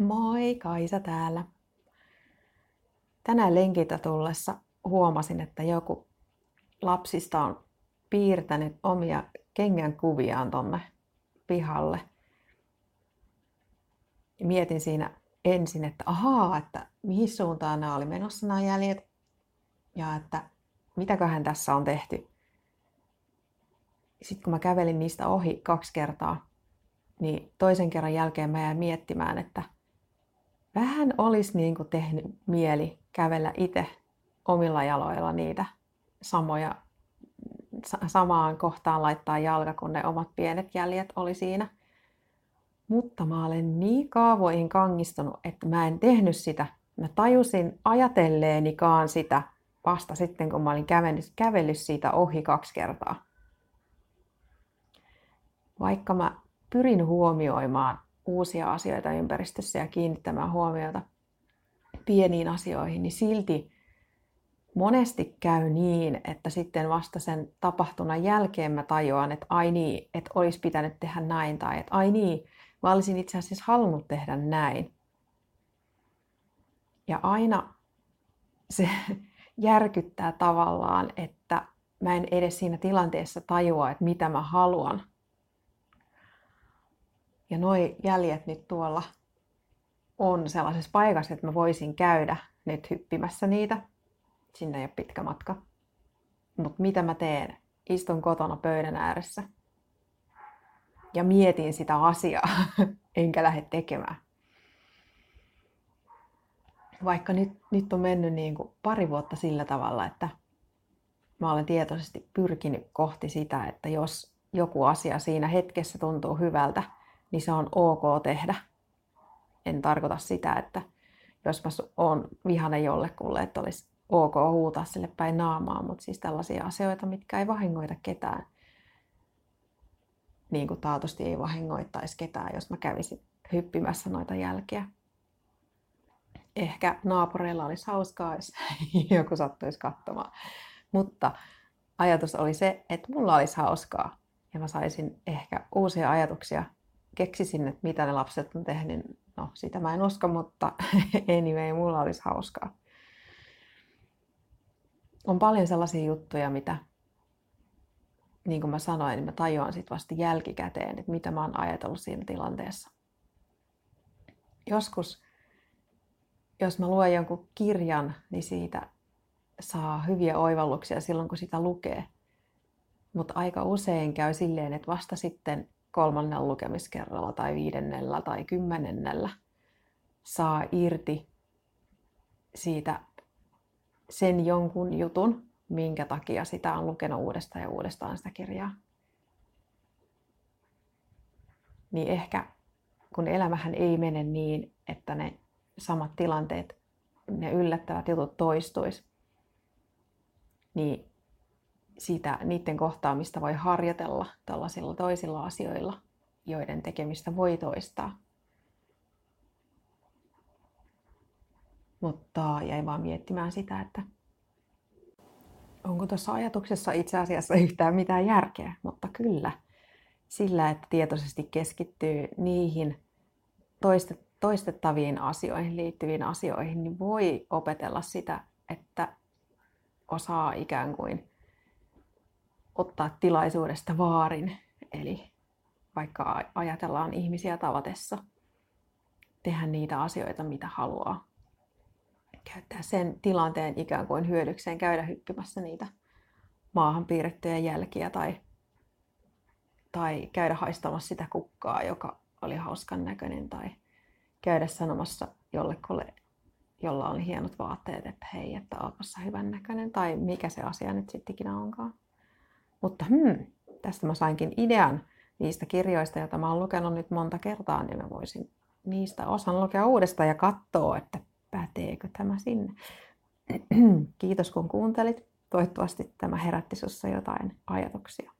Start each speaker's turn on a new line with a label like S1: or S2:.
S1: Moi, Kaisa täällä. Tänään lenkiltä tullessa huomasin, että joku lapsista on piirtänyt omia kengän kuviaan tonne pihalle. Mietin siinä ensin, että ahaa, että mihin suuntaan nämä oli menossa nämä jäljet ja että mitäköhän tässä on tehty. Sitten kun mä kävelin niistä ohi kaksi kertaa, niin toisen kerran jälkeen mä jäin miettimään, että vähän olisi niin kuin tehnyt mieli kävellä itse omilla jaloilla niitä samoja, samaan kohtaan laittaa jalka, kun ne omat pienet jäljet oli siinä. Mutta mä olen niin kaavoihin kangistunut, että mä en tehnyt sitä. Mä tajusin ajatelleenikaan sitä vasta sitten, kun mä olin kävellyt, kävellyt siitä ohi kaksi kertaa. Vaikka mä pyrin huomioimaan uusia asioita ympäristössä ja kiinnittämään huomiota pieniin asioihin, niin silti monesti käy niin, että sitten vasta sen tapahtunan jälkeen mä tajuan, että ai niin, että olisi pitänyt tehdä näin tai että ai niin, mä olisin itse asiassa halunnut tehdä näin. Ja aina se järkyttää tavallaan, että mä en edes siinä tilanteessa tajua, että mitä mä haluan. Ja noi jäljet nyt tuolla on sellaisessa paikassa, että mä voisin käydä nyt hyppimässä niitä. Sinne ei ole pitkä matka. Mutta mitä mä teen? Istun kotona pöydän ääressä ja mietin sitä asiaa, enkä lähde tekemään. Vaikka nyt, nyt on mennyt niin kuin pari vuotta sillä tavalla, että mä olen tietoisesti pyrkinyt kohti sitä, että jos joku asia siinä hetkessä tuntuu hyvältä, niin se on ok tehdä. En tarkoita sitä, että jos mä oon vihane jollekulle, että olisi ok huutaa sille päin naamaa, mutta siis tällaisia asioita, mitkä ei vahingoita ketään. Niin kuin taatusti ei vahingoittaisi ketään, jos mä kävisin hyppimässä noita jälkiä. Ehkä naapureilla olisi hauskaa, jos joku sattuisi katsomaan. Mutta ajatus oli se, että mulla olisi hauskaa ja mä saisin ehkä uusia ajatuksia keksisin, että mitä ne lapset on tehnyt, no sitä mä en usko, mutta anyway, mulla olisi hauskaa. On paljon sellaisia juttuja, mitä, niin kuin mä sanoin, niin mä tajuan sitten vasta jälkikäteen, että mitä mä oon ajatellut siinä tilanteessa. Joskus, jos mä luen jonkun kirjan, niin siitä saa hyviä oivalluksia silloin, kun sitä lukee. Mutta aika usein käy silleen, että vasta sitten kolmannella lukemiskerralla tai viidennellä tai kymmenennellä saa irti siitä sen jonkun jutun, minkä takia sitä on lukenut uudestaan ja uudestaan sitä kirjaa. Niin ehkä kun elämähän ei mene niin, että ne samat tilanteet, ne yllättävät jutut toistuis, niin siitä, niiden kohtaamista voi harjoitella tällaisilla toisilla asioilla, joiden tekemistä voi toistaa. Mutta jäin vaan miettimään sitä, että onko tuossa ajatuksessa itse asiassa yhtään mitään järkeä, mutta kyllä sillä, että tietoisesti keskittyy niihin toistettaviin asioihin liittyviin asioihin, niin voi opetella sitä, että osaa ikään kuin ottaa tilaisuudesta vaarin. Eli vaikka ajatellaan ihmisiä tavatessa, tehdä niitä asioita, mitä haluaa. Käyttää sen tilanteen ikään kuin hyödykseen, käydä hyppimässä niitä maahan piirrettyjä jälkiä tai, tai käydä haistamassa sitä kukkaa, joka oli hauskan näköinen tai käydä sanomassa jollekulle, jolla oli hienot vaatteet, että hei, että olpassa hyvän näköinen tai mikä se asia nyt sittenkin onkaan. Mutta hmm, tästä mä sainkin idean niistä kirjoista, joita mä oon lukenut nyt monta kertaa, niin mä voisin niistä osan lukea uudestaan ja katsoa, että päteekö tämä sinne. Kiitos kun kuuntelit. Toivottavasti tämä herätti sinussa jotain ajatuksia.